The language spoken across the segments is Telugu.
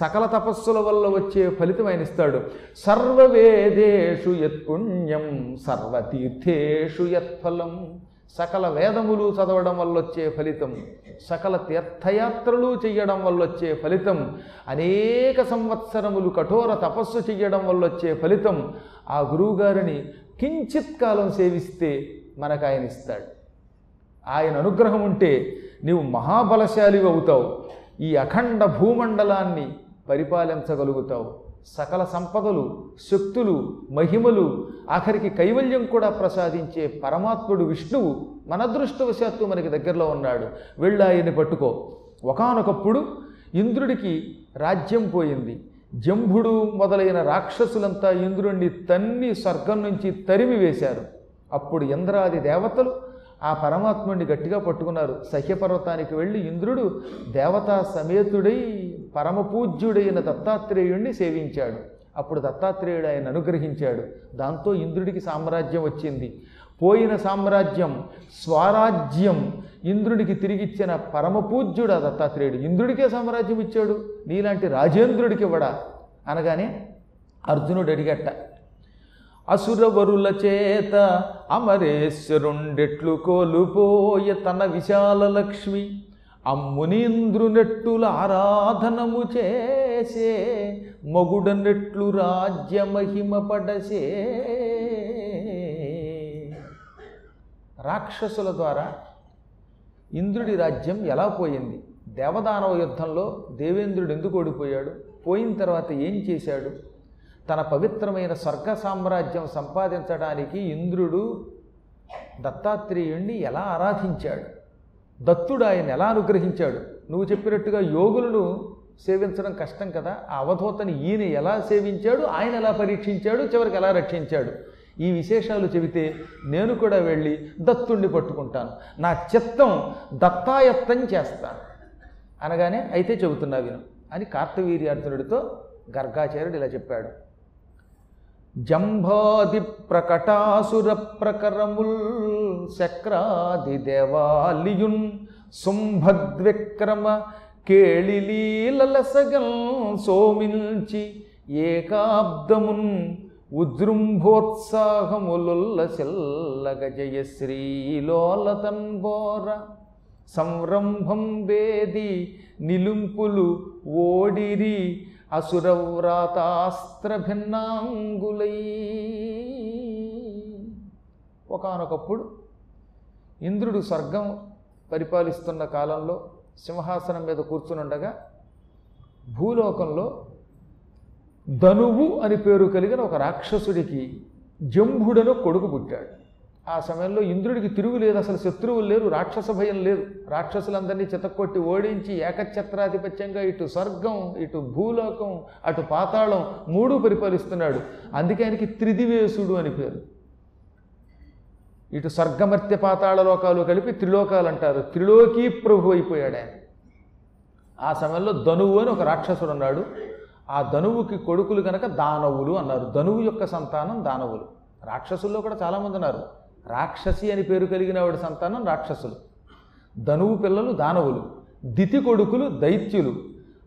సకల తపస్సుల వల్ల వచ్చే ఫలితం ఆయన ఇస్తాడు. సర్వవేదేషు యత్పుణ్యం సర్వతీర్థేషు యత్ఫలం సకల వేదములు చదవడం వల్ల వచ్చే ఫలితం సకల తీర్థయాత్రలు చేయడం వల్ల వచ్చే ఫలితం అనేక సంవత్సరములు కఠోర తపస్సు చేయడం వల్ల వచ్చే ఫలితం. ఆ గురువుగారిని కించిత్ కాలం సేవిస్తే మనకు ఆయన ఇస్తాడు. ఆయన అనుగ్రహం ఉంటే నీవు మహాబలశాలి అవుతావు. ఈ అఖండ భూమండలాన్ని పరిపాలించగలుగుతావు. సకల సంపదలు శక్తులు మహిమలు ఆఖరికి కైవల్యం కూడా ప్రసాదించే పరమాత్ముడు విష్ణువు మన అదృష్టవశాత్తు మనకి దగ్గరలో ఉన్నాడు. వెళ్ళాయని ఆయన్ని పట్టుకో. ఒకానొకప్పుడు ఇంద్రుడికి రాజ్యం పోయింది. జంభుడు మొదలైన రాక్షసులంతా ఇంద్రుణ్ణి తన్ని స్వర్గం నుంచి తరిమి వేశారు అప్పుడు ఇంద్రాది దేవతలు ఆ పరమాత్ముడిని గట్టిగా పట్టుకున్నారు. సహ్యపర్వతానికి వెళ్ళి ఇంద్రుడు దేవతా సమేతుడై పరమపూజ్యుడైన దత్తాత్రేయుణ్ణి సేవించాడు. అప్పుడు దత్తాత్రేయుడు ఆయన అనుగ్రహించాడు. దాంతో ఇంద్రుడికి సామ్రాజ్యం వచ్చింది. పోయిన సామ్రాజ్యం స్వరాజ్యం ఇంద్రుడికి తిరిగిచ్చిన పరమపూజ్యుడు ఆ దత్తాత్రేయుడు. ఇంద్రుడికే సామ్రాజ్యం ఇచ్చాడు. నీలాంటి రాజేంద్రుడికి ఇవ్వడా? అనగానే అర్జునుడు అడిగట్ట అసురవరుల చేత అమరేశ్వరుండెట్లు కోలుపోయ తన విశాల లక్ష్మి. అమ్మునీంద్రునెట్టుల ఆరాధనము చేసే మొగుడనెట్లు రాజ్యమహిమ పడసే. రాక్షసుల ద్వారా ఇంద్రుడి రాజ్యం ఎలా పోయింది? దేవదానవ యుద్ధంలో దేవేంద్రుడు ఎందుకు ఓడిపోయాడు? పోయిన తర్వాత ఏం చేశాడు? తన పవిత్రమైన స్వర్గ సామ్రాజ్యం సంపాదించడానికి ఇంద్రుడు దత్తాత్రేయుణ్ణి ఎలా ఆరాధించాడు? దత్తుడు ఆయన ఎలా అనుగ్రహించాడు? నువ్వు చెప్పినట్టుగా యోగులను సేవించడం కష్టం కదా? ఆ అవధూతని ఈయన ఎలా సేవించాడు? ఆయన ఎలా పరీక్షించాడు? చివరికి ఎలా రక్షించాడు? ఈ విశేషాలు చెబితే నేను కూడా వెళ్ళి దత్తుణ్ణి పట్టుకుంటాను. నా చిత్తం దత్తాయత్తం చేస్తాను. అనగానే అయితే చెబుతున్నా విను అని కార్తవీర్యార్జునుడితో గర్గాచార్యుడు ఇలా చెప్పాడు. జంభాది ప్రకటాసుర ప్రకరముల్ శక్రాది దేవాలియున్ శుంభద్విక్రమ కేళిలీలసగం సోమించి ఏకాబ్దమున్ ఉజృంభోత్సాహములుల్ల జయశ్రీలోలతన్బోర సంరంభం వేది నిలుంపులు ఓడిరి అసురవ్రాతాస్త్రభిన్నాంగులై. ఒకనొకప్పుడు ఇంద్రుడు స్వర్గం పరిపాలిస్తున్న కాలంలో సింహాసనం మీద కూర్చునుండగా భూలోకంలో ధనువు అని పేరు కలిగిన ఒక రాక్షసుడికి జంభుడను కొడుకు పుట్టాడు. ఆ సమయంలో ఇంద్రుడికి తిరుగు లేదు అసలు శత్రువులు లేరు రాక్షస భయం లేదు. రాక్షసులందరినీ చితక్కొట్టి ఓడించి ఏకఛత్రాధిపత్యంగా ఇటు స్వర్గం ఇటు భూలోకం అటు పాతాళం మూడు పరిపాలిస్తున్నాడు. అందుకే ఆయనకి త్రిదివేశుడు అని పేరు. ఇటు స్వర్గమర్త్య పాతాళ లోకాలు కలిపి త్రిలోకాలు అంటారు. త్రిలోకీ ప్రభు అయిపోయాడు ఆయన. ఆ సమయంలో ధనువు అని ఒక రాక్షసుడు ఉన్నాడు. ఆ ధనువుకి కొడుకులు కనుక దానవులు అన్నారు. ధనువు యొక్క సంతానం దానవులు. రాక్షసుల్లో కూడా చాలామంది ఉన్నారు. రాక్షసి అని పేరు కలిగిన ఆవిడ సంతానం రాక్షసులు. ధనువు పిల్లలు దానవులు. దితి కొడుకులు దైత్యులు.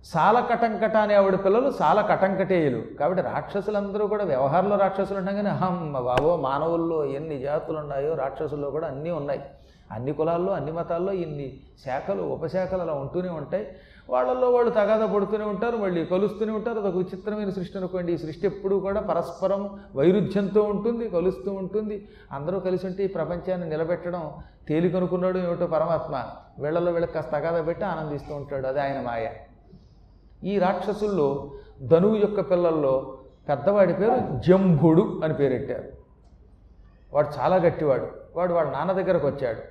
సాలకటంకట అనే ఆవిడ పిల్లలు సాలకటంకటేయులు కాబట్టి రాక్షసులందరూ కూడా వ్యవహారంలో రాక్షసులు ఉంటాం కానీ అహమ్మ బాబో మానవుల్లో ఎన్ని జాతులు ఉన్నాయో రాక్షసుల్లో కూడా అన్నీ ఉన్నాయి. అన్ని కులాల్లో అన్ని మతాల్లో ఇన్ని శాఖలు ఉపశాఖలు అలా ఉంటూనే ఉంటాయి. వాళ్ళల్లో వాళ్ళు తగాదా పడుతూనే ఉంటారు మళ్ళీ కలుస్తూనే ఉంటారు. అదొక విచిత్రమైన సృష్టి అనుకోండి. ఈ సృష్టి ఎప్పుడూ కూడా పరస్పరం వైరుధ్యంతో ఉంటుంది కలుస్తూ ఉంటుంది. అందరూ కలిసి ఉంటే ఈ ప్రపంచాన్ని నిలబెట్టడం తేలికనుకున్నాడు ఏమిటో పరమాత్మ వీళ్ళలో వీళ్ళకి కాస్త తగాదా పెట్టి ఆనందిస్తూ ఉంటాడు. అది ఆయన మాయ. ఈ రాక్షసుల్లో ధనువు యొక్క పిల్లల్లో పెద్దవాడి పేరు జంభుడు అని పేరెట్టారు. వాడు చాలా గట్టివాడు. వాడు వాడు నాన్న దగ్గరకు వచ్చాడు.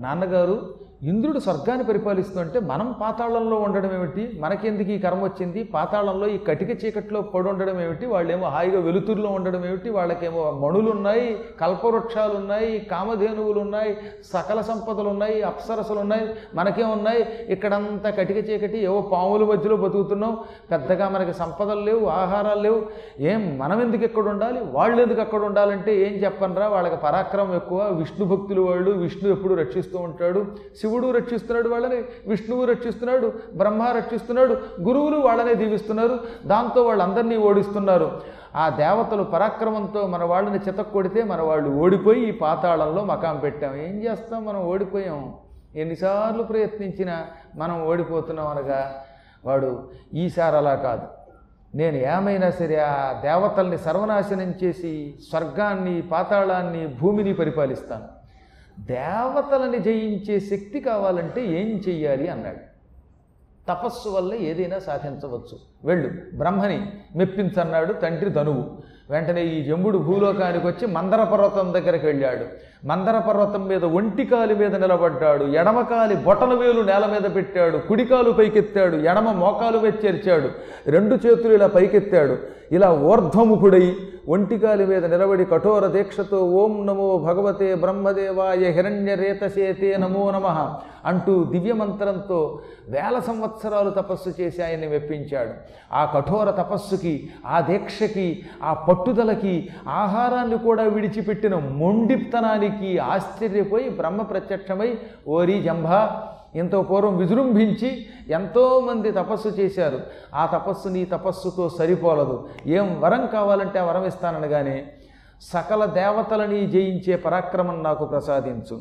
నాన్నగారు ఇంద్రుడు స్వర్గాన్ని పరిపాలిస్తుంటే మనం పాతాళంలో ఉండడం ఏమిటి? మనకెందుకు ఈ కర్మ వచ్చింది? పాతాళంలో ఈ కటిక చీకట్లో పడి ఉండడం ఏమిటి? వాళ్ళేమో హాయిగా వెలుతురులో ఉండడం ఏమిటి? వాళ్ళకేమో మణులు ఉన్నాయి కల్పవృక్షాలు ఉన్నాయి కామధేనువులు ఉన్నాయి సకల సంపదలు ఉన్నాయి అప్సరసలు ఉన్నాయి మనకేమున్నాయి? ఇక్కడంతా కటిక చీకటి ఏవో పాముల మధ్యలో బతుకుతున్నాం. పెద్దగా మనకి సంపదలు లేవు ఆహారాలు లేవు. ఏం మనం ఎందుకు ఎక్కడ ఉండాలి? వాళ్ళు ఎందుకు అక్కడ ఉండాలంటే ఏం చెప్పనరా? వాళ్ళకి పరాక్రమం ఎక్కువ. విష్ణు భక్తులు వాళ్ళు విష్ణు ఎప్పుడు రక్షిస్తూ ఉంటాడు. శివ శివుడు రక్షిస్తున్నాడు వాళ్ళని విష్ణువు రక్షిస్తున్నాడు బ్రహ్మ రక్షిస్తున్నాడు గురువులు వాళ్ళనే దీవిస్తున్నారు దాంతో వాళ్ళందరినీ ఓడిస్తున్నారు. ఆ దేవతలు పరాక్రమంతో మన వాళ్ళని చితక్కొడితే మన వాళ్ళు ఓడిపోయి ఈ పాతాళంలో మకాం పెట్టాం. ఏం చేస్తాం మనం ఓడిపోయాం? ఎన్నిసార్లు ప్రయత్నించినా మనం ఓడిపోతున్నాం అనగా వాడు ఈసారి అలా కాదు. నేను ఏమైనా సరే ఆ దేవతల్ని సర్వనాశనం చేసి స్వర్గాన్ని పాతాళాన్ని భూమిని పరిపాలిస్తాను. దేవతలని జయించే శక్తి కావాలంటే ఏం చెయ్యాలి అన్నాడు. తపస్సు వల్ల ఏదైనా సాధించవచ్చు. వెళ్ళు బ్రహ్మని మెప్పించన్నాడు తండ్రి ధనువు. వెంటనే ఈ జంబుడు భూలోకానికి వచ్చి మందర పర్వతం దగ్గరికి వెళ్ళాడు. మందర పర్వతం మీద ఒంటికాలి మీద నిలబడ్డాడు. ఎడమకాలి బొటన వేలు నేల మీద పెట్టాడు. కుడికాలు పైకెత్తాడు. ఎడమ మోకాలు చేర్చాడు. రెండు చేతులు ఇలా పైకెత్తాడు. ఇలా ఊర్ధ్వముఖుడై ఒంటికాలి మీద నిలబడి కఠోర దీక్షతో ఓం నమో భగవతే బ్రహ్మదేవాయ హిరణ్య రేతసేతే నమో నమ అంటూ దివ్యమంత్రంతో వేల సంవత్సరాలు తపస్సు చేసి ఆయన్ని మెప్పించాడు. ఆ కఠోర తపస్సుకి ఆ దీక్షకి ఆ పట్టు పట్టుదలకి ఆహారాన్ని కూడా విడిచిపెట్టిన మొండిప్తనానికి ఆశ్చర్యపోయి బ్రహ్మ ప్రత్యక్షమై ఓరి జంభ ఎంతో పూర్వం విజృంభించి ఎంతోమంది తపస్సు చేశారు. ఆ తపస్సు నీ తపస్సుతో సరిపోలదు. ఏం వరం కావాలంటే ఆ వరం ఇస్తాననగానే సకల దేవతలని జయించే పరాక్రమం నాకు ప్రసాదించు.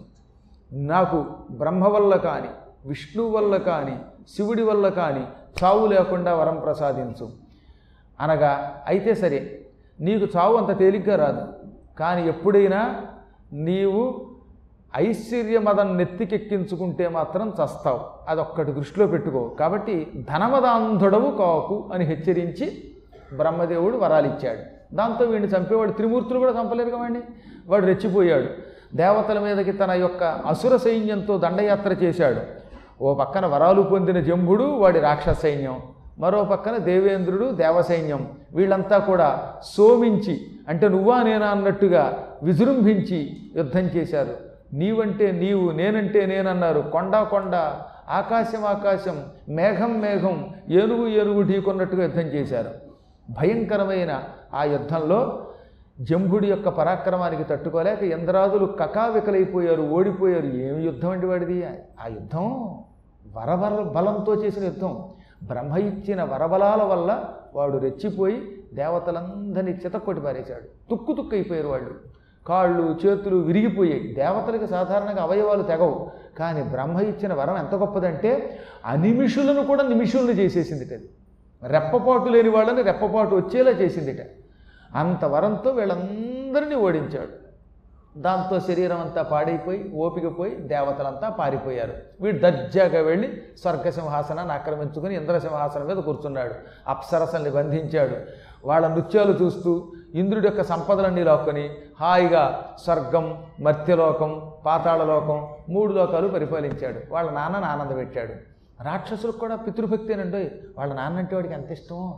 నాకు బ్రహ్మ వల్ల కానీ విష్ణువు వల్ల కానీ శివుడి వల్ల కానీ చావు లేకుండా వరం ప్రసాదించు. అనగా అయితే సరే నీకు చావు అంత తేలిగ్గా రాదు. కానీ ఎప్పుడైనా నీవు ఐశ్వర్యమదం నెత్తికెక్కించుకుంటే మాత్రం చస్తావు. అదొక్కటి దృష్టిలో పెట్టుకో. కాబట్టి ధనమదాంధుడవు కాకు అని హెచ్చరించి బ్రహ్మదేవుడు వరాలిచ్చాడు. దాంతో వీడిని చంపేవాడు త్రిమూర్తులు కూడా చంపలేరు కదండి. వాడు రెచ్చిపోయాడు. దేవతల మీదకి తన యొక్క అసుర సైన్యంతో దండయాత్ర చేశాడు. ఓ పక్కన వరాలు పొందిన జంభుడు వాడి రాక్షస సైన్యం. మరో పక్కన దేవేంద్రుడు దేవసైన్యం. వీళ్ళంతా కూడా సోమించి అంటే నువ్వా నేనా అన్నట్టుగా విజృంభించి యుద్ధం చేశారు. నీవంటే నీవు నేనంటే నేనన్నారు. కొండ కొండ ఆకాశం ఆకాశం మేఘం మేఘం ఏనుగు ఏనుగు ఢీకొన్నట్టుగా యుద్ధం చేశారు. భయంకరమైన ఆ యుద్ధంలో జంభుడి యొక్క పరాక్రమానికి తట్టుకోలేక ఇంద్రాదులు కకావికలైపోయారు ఓడిపోయారు. ఏమి యుద్ధం అండి వాడిది? ఆ యుద్ధం వరవర బలంతో చేసిన యుద్ధం. బ్రహ్మ ఇచ్చిన వరబలాల వల్ల వాడు రెచ్చిపోయి దేవతలందరినీ చితక్కొట్టి పారేశాడు. తుక్కు తుక్కు అయిపోయారు వాళ్ళు. కాళ్ళు చేతులు విరిగిపోయాయి. దేవతలకు సాధారణంగా అవయవాలు తెగవు. కానీ బ్రహ్మ ఇచ్చిన వరం ఎంత గొప్పదంటే అనిమిషులను కూడా నిమిషులను చేసేసిందిట అది. రెప్పపాటు లేని వాళ్ళని రెప్పపాటు వచ్చేలా చేసిందిట. అంత వరంతో వీళ్ళందరినీ ఓడించాడు. దాంతో శరీరం అంతా పాడైపోయి ఓపిక పోయి దేవతలంతా పారిపోయారు. వీడు దర్జాగా వెళ్ళి స్వర్గసింహాసనాన్ని ఆక్రమించుకుని ఇంద్రసింహాసనం మీద కూర్చున్నాడు. అప్సరసల్ని బంధించాడు వాళ్ళ నృత్యాలు చూస్తూ ఇంద్రుడి యొక్క సంపదలన్నీ లాక్కొని హాయిగా స్వర్గం మర్త్యలోకం పాతాళలోకం మూడు లోకాలు పరిపాలించాడు. వాళ్ళ నాన్నని ఆనందపెట్టాడు. రాక్షసులకు కూడా పితృభక్తేనండి వాళ్ళ నాన్న అంటే వాడికి ఎంత ఇష్టం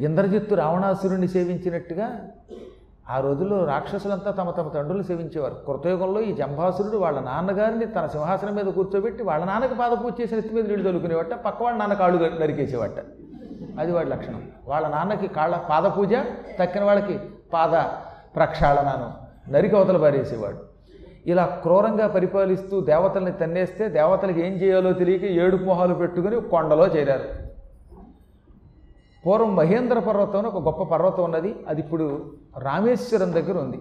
ఇంద్రజిత్తు రావణాసురుణ్ణి సేవించినట్టుగా ఆ రోజుల్లో రాక్షసులంతా తమ తమ తండ్రులు సేవించేవారు. కృతయుగంలో ఈ జంభాసురుడు వాళ్ళ నాన్నగారిని తన సింహాసనం మీద కూర్చోబెట్టి వాళ్ళ నాన్నకి పాదపూజ చేసిన ఎత్తి మీద నీళ్ళు తొలుకునేవట పక్క వాళ్ళ నాన్న కాళ్ళు నరికేసేవట. అది వాడి లక్షణం. వాళ్ళ నాన్నకి కాళ్ళ పాదపూజ తక్కిన వాళ్ళకి పాద ప్రక్షాళనను నరికి పారేసేవాడు. ఇలా క్రూరంగా పరిపాలిస్తూ దేవతల్ని తన్నేస్తే దేవతలకు ఏం చేయాలో తెలియక ఏడు మొహాలు పెట్టుకుని కొండలో చేరారు. పూర్వం మహేంద్ర పర్వతం ఒక గొప్ప పర్వతం ఉన్నది. అది ఇప్పుడు రామేశ్వరం దగ్గర ఉంది.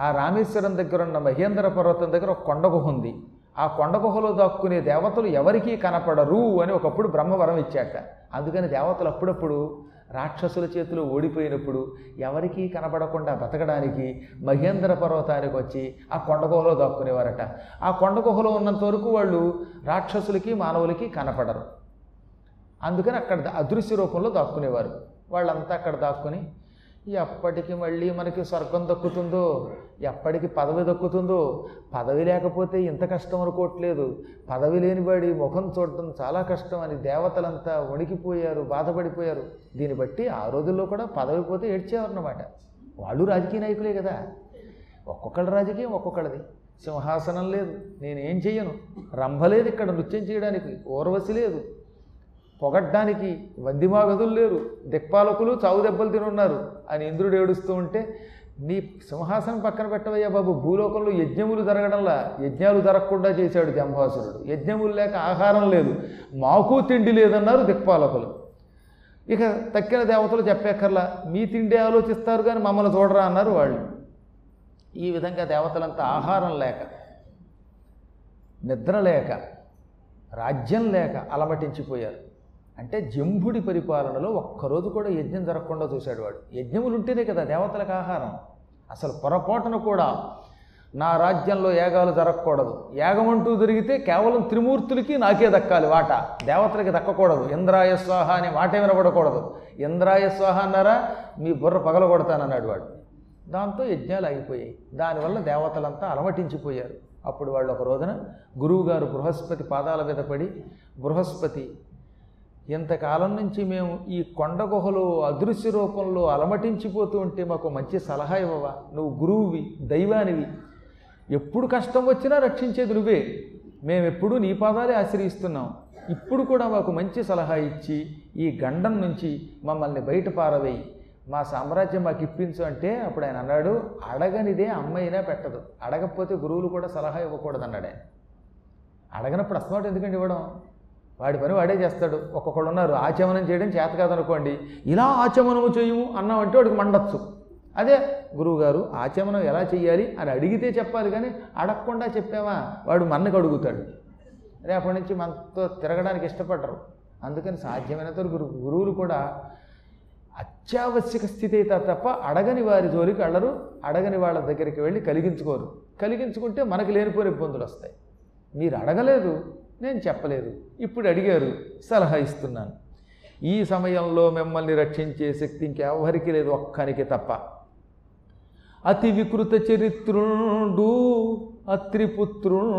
ఆ రామేశ్వరం దగ్గర ఉన్న మహేంద్ర పర్వతం దగ్గర ఒక కొండ గుహ ఉంది. ఆ కొండ గుహలో దాక్కునే దేవతలు ఎవరికీ కనపడరు అని ఒకప్పుడు బ్రహ్మవరం ఇచ్చాట అందుకని దేవతలు అప్పుడప్పుడు రాక్షసుల చేతిలో ఓడిపోయినప్పుడు ఎవరికీ కనపడకుండా బతకడానికి మహేంద్ర పర్వతానికి వచ్చి ఆ కొండ గుహలో దాక్కునేవారట. ఆ కొండ గుహలో ఉన్నంత వరకు వాళ్ళు రాక్షసులకి మానవులకి కనపడరు. అందుకని అక్కడ అదృశ్య రూపంలో దాక్కునేవారు. వాళ్ళంతా అక్కడ దాక్కుని ఎప్పటికి మళ్ళీ మనకి స్వర్గం దక్కుతుందో ఎప్పటికి పదవి దక్కుతుందో పదవి లేకపోతే ఇంత కష్టం అనుకోవట్లేదు. పదవి లేనివాడి ముఖం చూడటం చాలా కష్టం అని దేవతలంతా వణికిపోయారు బాధపడిపోయారు. దీన్ని బట్టి ఆ రోజుల్లో కూడా పదవి పోతే ఏడ్చేవారన్నమాట. వాళ్ళు రాజకీయ నాయకులే కదా. ఒక్కొక్కళ్ళ రాజకీయం ఒక్కొక్కళ్ళది. సింహాసనం లేదు నేనేం చెయ్యను. రంభ లేదు ఇక్కడ నృత్యం చేయడానికి ఊర్వశి లేదు. పొగడ్డానికి వందిమాగదులు లేరు. దిక్పాలకులు చావు దెబ్బలు తినున్నారు. అని ఇంద్రుడు ఏడుస్తూ ఉంటే నీ సింహాసనం పక్కన పెట్టవయ్యా బాబు భూలోకంలో యజ్ఞములు జరగడంలా యజ్ఞాలు జరగకుండా చేశాడు జంభాసురుడు యజ్ఞములు లేక ఆహారం లేదు. మాకు తిండి లేదన్నారు దిక్పాలకులు. ఇక తక్కిన దేవతలు చెప్పేక్కర్లా మీ తిండి ఆలోచిస్తారు కానీ మమ్మల్ని చూడరా అన్నారు వాళ్ళు. ఈ విధంగా దేవతలంతా ఆహారం లేక నిద్ర లేక రాజ్యం లేక అలమటించిపోయారు. అంటే జంభుడి పరిపాలనలో ఒక్కరోజు కూడా యజ్ఞం జరగకుండా చూశాడు వాడు. యజ్ఞములు ఉంటేనే కదా దేవతలకు ఆహారం. అసలు పొరపాటున కూడా నా రాజ్యంలో యాగాలు జరగకూడదు. యాగం అంటూ జరిగితే కేవలం త్రిమూర్తులకి నాకే దక్కాలి వాట. దేవతలకి దక్కకూడదు. ఇంద్రాయ స్వాహ అనే మాట వినబడకూడదు. ఇంద్రాయ స్వాహ అన్నారా? మీ బుర్ర పగలగొడతానన్నాడు వాడు. దాంతో యజ్ఞాలు ఆగిపోయాయి. దానివల్ల దేవతలంతా అలమటించిపోయారు. అప్పుడు వాళ్ళు ఒక రోజున గురువుగారు బృహస్పతి పాదాల మీద పడి బృహస్పతి ఇంతకాలం నుంచి మేము ఈ కొండ గుహలో అదృశ్య రూపంలో అలమటించిపోతూ ఉంటే మాకు మంచి సలహా ఇవ్వవా? నువ్వు గురువువి దైవానివి. ఎప్పుడు కష్టం వచ్చినా రక్షించేది నువ్వే. మేమెప్పుడూ నీ పాదాలే ఆశ్రయిస్తున్నాం. ఇప్పుడు కూడా మాకు మంచి సలహా ఇచ్చి ఈ గండం నుంచి మమ్మల్ని బయట పారవేయి. మా సామ్రాజ్యం మాకు ఇప్పించు అంటే అప్పుడు ఆయన అన్నాడు అడగనిదే అమ్మైనా పెట్టదు. అడగకపోతే గురువులు కూడా సలహా ఇవ్వకూడదు అన్నాడు ఆయన. అడగనప్పుడు అస్మాట్ ఎందుకంటే ఇవ్వడం? వాడి పని వాడే చేస్తాడు. ఒక్కొక్కడు ఉన్నారు ఆచమనం చేయడం చేత కాదనుకోండి. ఇలా ఆచమనము చేయము అన్నామంటే వాడికి మండచ్చు. అదే గురువుగారు ఆచమనం ఎలా చేయాలి అని అడిగితే చెప్పాలి కానీ అడగకుండా చెప్పావా? వాడు మన్నకు అడుగుతాడు. రేపటి నుంచి మనతో తిరగడానికి ఇష్టపడరు. అందుకని సాధ్యమైనంత గురు గురువులు కూడా అత్యావశ్యక స్థితి అయితే తప్ప అడగని వారి జోలికి వెళ్ళరు అడగని వాళ్ళ దగ్గరికి వెళ్ళి కలిగించుకోరు. కలిగించుకుంటే మనకు లేనిపోయిన ఇబ్బందులు వస్తాయి. మీరు అడగలేదు నేను చెప్పలేదు. ఇప్పుడు అడిగారు సలహా ఇస్తున్నాను. ఈ సమయంలో మిమ్మల్ని రక్షించే శక్తి ఇంకెవ్వరికి లేదు ఒక్కనికి తప్ప. అతి వికృత చరిత్రుండు అత్రిపుత్రుడు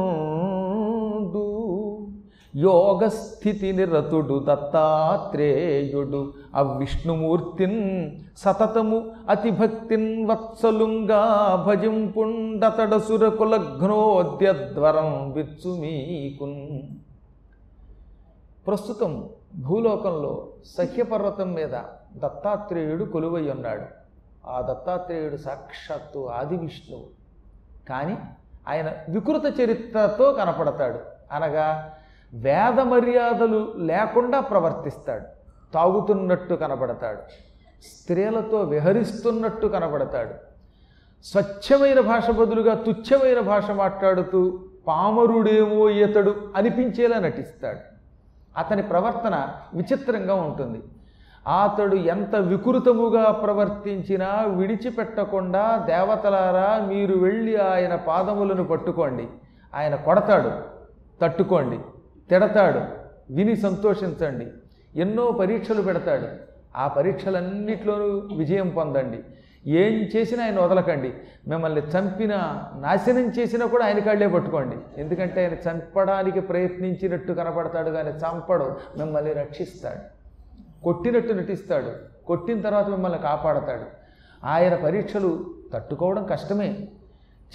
యోగస్థితిని రతుడు దత్తాత్రేయుడు. అవిష్ణుమూర్తిన్ సతతము అతిభక్తిన్ వత్సలుంగా భజింపుండతడ సురకులఘ్నోద్యద్వరం విచ్చు ప్రస్తుతం భూలోకంలో సహ్యపర్వతం మీద దత్తాత్రేయుడు కొలువై ఉన్నాడు. ఆ దత్తాత్రేయుడు సాక్షాత్తు ఆది విష్ణువు. కానీ ఆయన వికృత చరిత్రతో కనపడతాడు. అనగా వేద మర్యాదలు లేకుండా ప్రవర్తిస్తాడు. తాగుతున్నట్టు కనబడతాడు. స్త్రీలతో విహరిస్తున్నట్టు కనబడతాడు. స్వచ్ఛమైన భాష బదులుగా తుచ్చమైన భాష మాట్లాడుతూ పామరుడేమో ఈతడు అనిపించేలా నటిస్తాడు. అతని ప్రవర్తన విచిత్రంగా ఉంటుంది. అతడు ఎంత వికృతముగా ప్రవర్తించినా విడిచిపెట్టకుండా దేవతలారా మీరు వెళ్ళి ఆయన పాదములను పట్టుకోండి. ఆయన కొడతాడు. తట్టుకోండి. తిడతాడు. విని సంతోషించండి. ఎన్నో పరీక్షలు పెడతాడు. ఆ పరీక్షలన్నిట్లోనూ విజయం పొందండి. ఏం చేసినా ఆయన వదలకండి. మిమ్మల్ని చంపినా నాశనం చేసినా కూడా ఆయన కాళ్ళే పట్టుకోండి. ఎందుకంటే ఆయన చంపడానికి ప్రయత్నించినట్టు కనపడతాడు కానీ చంపడు. మిమ్మల్ని రక్షిస్తాడు. కొట్టినట్టు నటిస్తాడు. కొట్టిన తర్వాత మిమ్మల్ని కాపాడతాడు. ఆయన పరీక్షలు తట్టుకోవడం కష్టమే.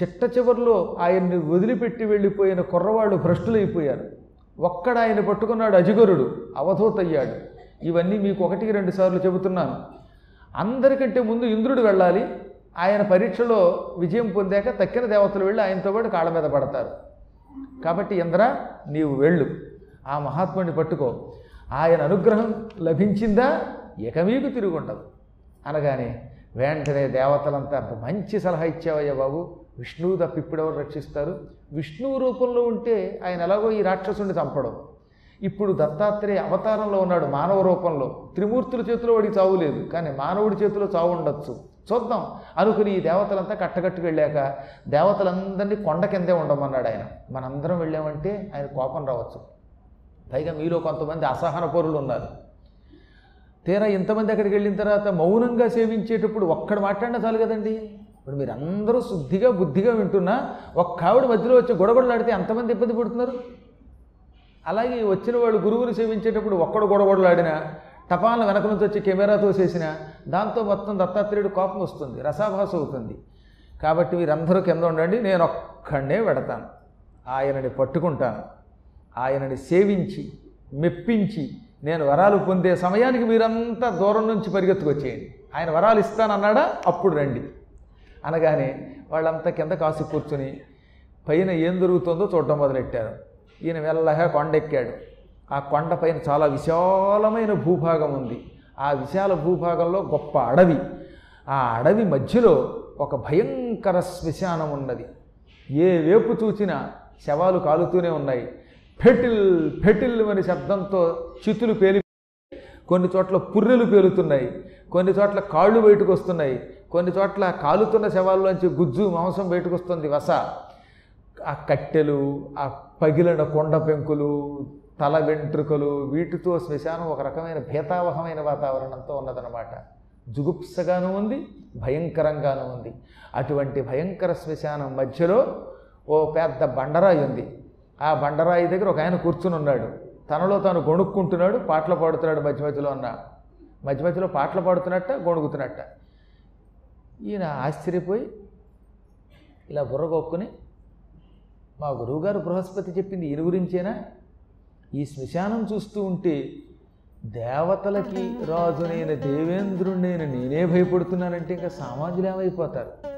చిట్ట చివరిలో ఆయన్ని వదిలిపెట్టి వెళ్ళిపోయిన కుర్రవాళ్ళు భ్రష్టులైపోయారు. ఒక్కడ ఆయన పట్టుకున్నాడు అజిగరుడు అవధూతయ్యాడు. ఇవన్నీ మీకు ఒకటికి రెండు సార్లు చెబుతున్నాను. అందరికంటే ముందు ఇంద్రుడు వెళ్ళాలి ఆయన పరీక్షలో విజయం పొందాక తక్కిన దేవతలు వెళ్ళి ఆయనతో పాటు కాళ్ళ మీద పడతారు. కాబట్టి ఇంద్ర నీవు వెళ్ళు. ఆ మహాత్ముడిని పట్టుకో. ఆయన అనుగ్రహం లభించిందా? ఇక మీకు తిరుగుండదు. అనగానే వెంటనే దేవతలంతా మంచి సలహా ఇచ్చావయ్యా బాబు. విష్ణువు తప్ప ఇప్పుడెవరు రక్షిస్తారు? విష్ణువు రూపంలో ఉంటే ఆయన ఎలాగో ఈ రాక్షసుని చంపడం. ఇప్పుడు దత్తాత్రేయ అవతారంలో ఉన్నాడు మానవ రూపంలో. త్రిమూర్తుల చేతిలో వాడికి చావు లేదు కానీ మానవుడి చేతిలో చావు ఉండొచ్చు. చూద్దాం. అనుకుని ఈ దేవతలంతా కట్టకట్టుకు వెళ్ళాక దేవతలందరినీ కొండ కిందే ఉండమన్నాడు ఆయన. మనందరం వెళ్ళామంటే ఆయన కోపం రావచ్చు. పైగా మీలో కొంతమంది అసహన పరులు ఉన్నారు తీరా ఇంతమంది అక్కడికి వెళ్ళిన తర్వాత మౌనంగా సేవించేటప్పుడు ఒక్కడ మాట్లాడినా చాలు కదండి? ఇప్పుడు మీరందరూ శుద్ధిగా బుద్ధిగా వింటున్నా ఒక్క ఆవిడ మధ్యలో వచ్చి గొడగొడలాడితే ఎంతమంది ఇబ్బంది పడుతున్నారు? అలాగే వచ్చిన వాళ్ళు గురువుని సేవించేటప్పుడు ఒక్కడు గొడగొడలాడినా టపాలను వెనక నుంచి వచ్చి కెమెరాతో చేసిన దాంతో మొత్తం దత్తాత్రేయుడు కోపం వస్తుంది రసాభాస అవుతుంది. కాబట్టి మీరందరూ కింద ఉండండి నేను ఒక్కడే పెడతాను. ఆయనని పట్టుకుంటాను. ఆయనని సేవించి మెప్పించి నేను వరాలు పొందే సమయానికి మీరంతా దూరం నుంచి పరిగెత్తుకొచ్చేయండి. ఆయన వరాలు ఇస్తానన్నాడా? అప్పుడు రండి. అనగానే వాళ్ళంతా కింద కాసి కూర్చుని పైన ఏం జరుగుతుందో చూడడం మొదలెట్టారు. ఈయన మెల్లగా కొండెక్కాడు. ఆ కొండ పైన చాలా విశాలమైన భూభాగం ఉంది. ఆ విశాల భూభాగంలో గొప్ప అడవి. ఆ అడవి మధ్యలో ఒక భయంకర శ్మశానం ఉన్నది. ఏ వేపు చూసినా శవాలు కాలుతూనే ఉన్నాయి. ఫెటిల్ ఫెటిల్ అనే శబ్దంతో చితులు పేలి కొన్ని చోట్ల పుర్రెలు పేలుతున్నాయి. కొన్ని చోట్ల కాళ్ళు బయటకు వస్తున్నాయి. కొన్ని చోట్ల కాలుతున్న శవాల్లోంచి గుజ్జు మాంసం బయటకొస్తుంది వస. ఆ కట్టెలు ఆ పగిలిన కొండ పెంకులు తల వెంట్రుకలు వీటితో శ్మశానం ఒక రకమైన భేతావహమైన వాతావరణంతో ఉన్నదన్నమాట. జుగుప్సగాను ఉంది భయంకరంగాను ఉంది. అటువంటి భయంకర శ్మశానం మధ్యలో ఓ పెద్ద బండరాయి ఉంది. ఆ బండరాయి దగ్గర ఒక ఆయన కూర్చుని ఉన్నాడు. తనలో తాను గొణుక్కుంటున్నాడు పాటలు పాడుతున్నాడు మధ్య మధ్యలో అన్న. మధ్య మధ్యలో పాటలు పాడుతున్నట్ట గొణుకుతున్నట్ట ఈయన ఆశ్చర్యపోయి ఇలా బుర్రగొక్కుని మా గురువుగారు బృహస్పతి చెప్పింది ఈయన గురించేనా? ఈ శ్మశానం చూస్తూ ఉంటే దేవతలకి రాజునైన దేవేంద్రుడినైన నేనే భయపడుతున్నానంటే ఇంకా సామాజులు ఏమైపోతారు?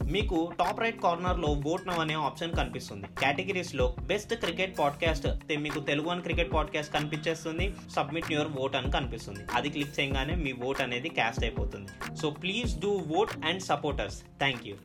మీకు టాప్ రైట్ కార్నర్లో ఓట్ నవ్ అనే ఆప్షన్ కనిపిస్తుంది. కేటగిరీస్లో బెస్ట్ క్రికెట్ పాడ్కాస్ట్ మీకు తెలుగు అని క్రికెట్ పాడ్కాస్ట్ కనిపించేస్తుంది. సబ్మిట్ యువర్ ఓట్ అని కనిపిస్తుంది. అది క్లిక్ చేయగానే మీ ఓట్ అనేది క్యాస్ట్ అయిపోతుంది. So please do vote and supporters thank you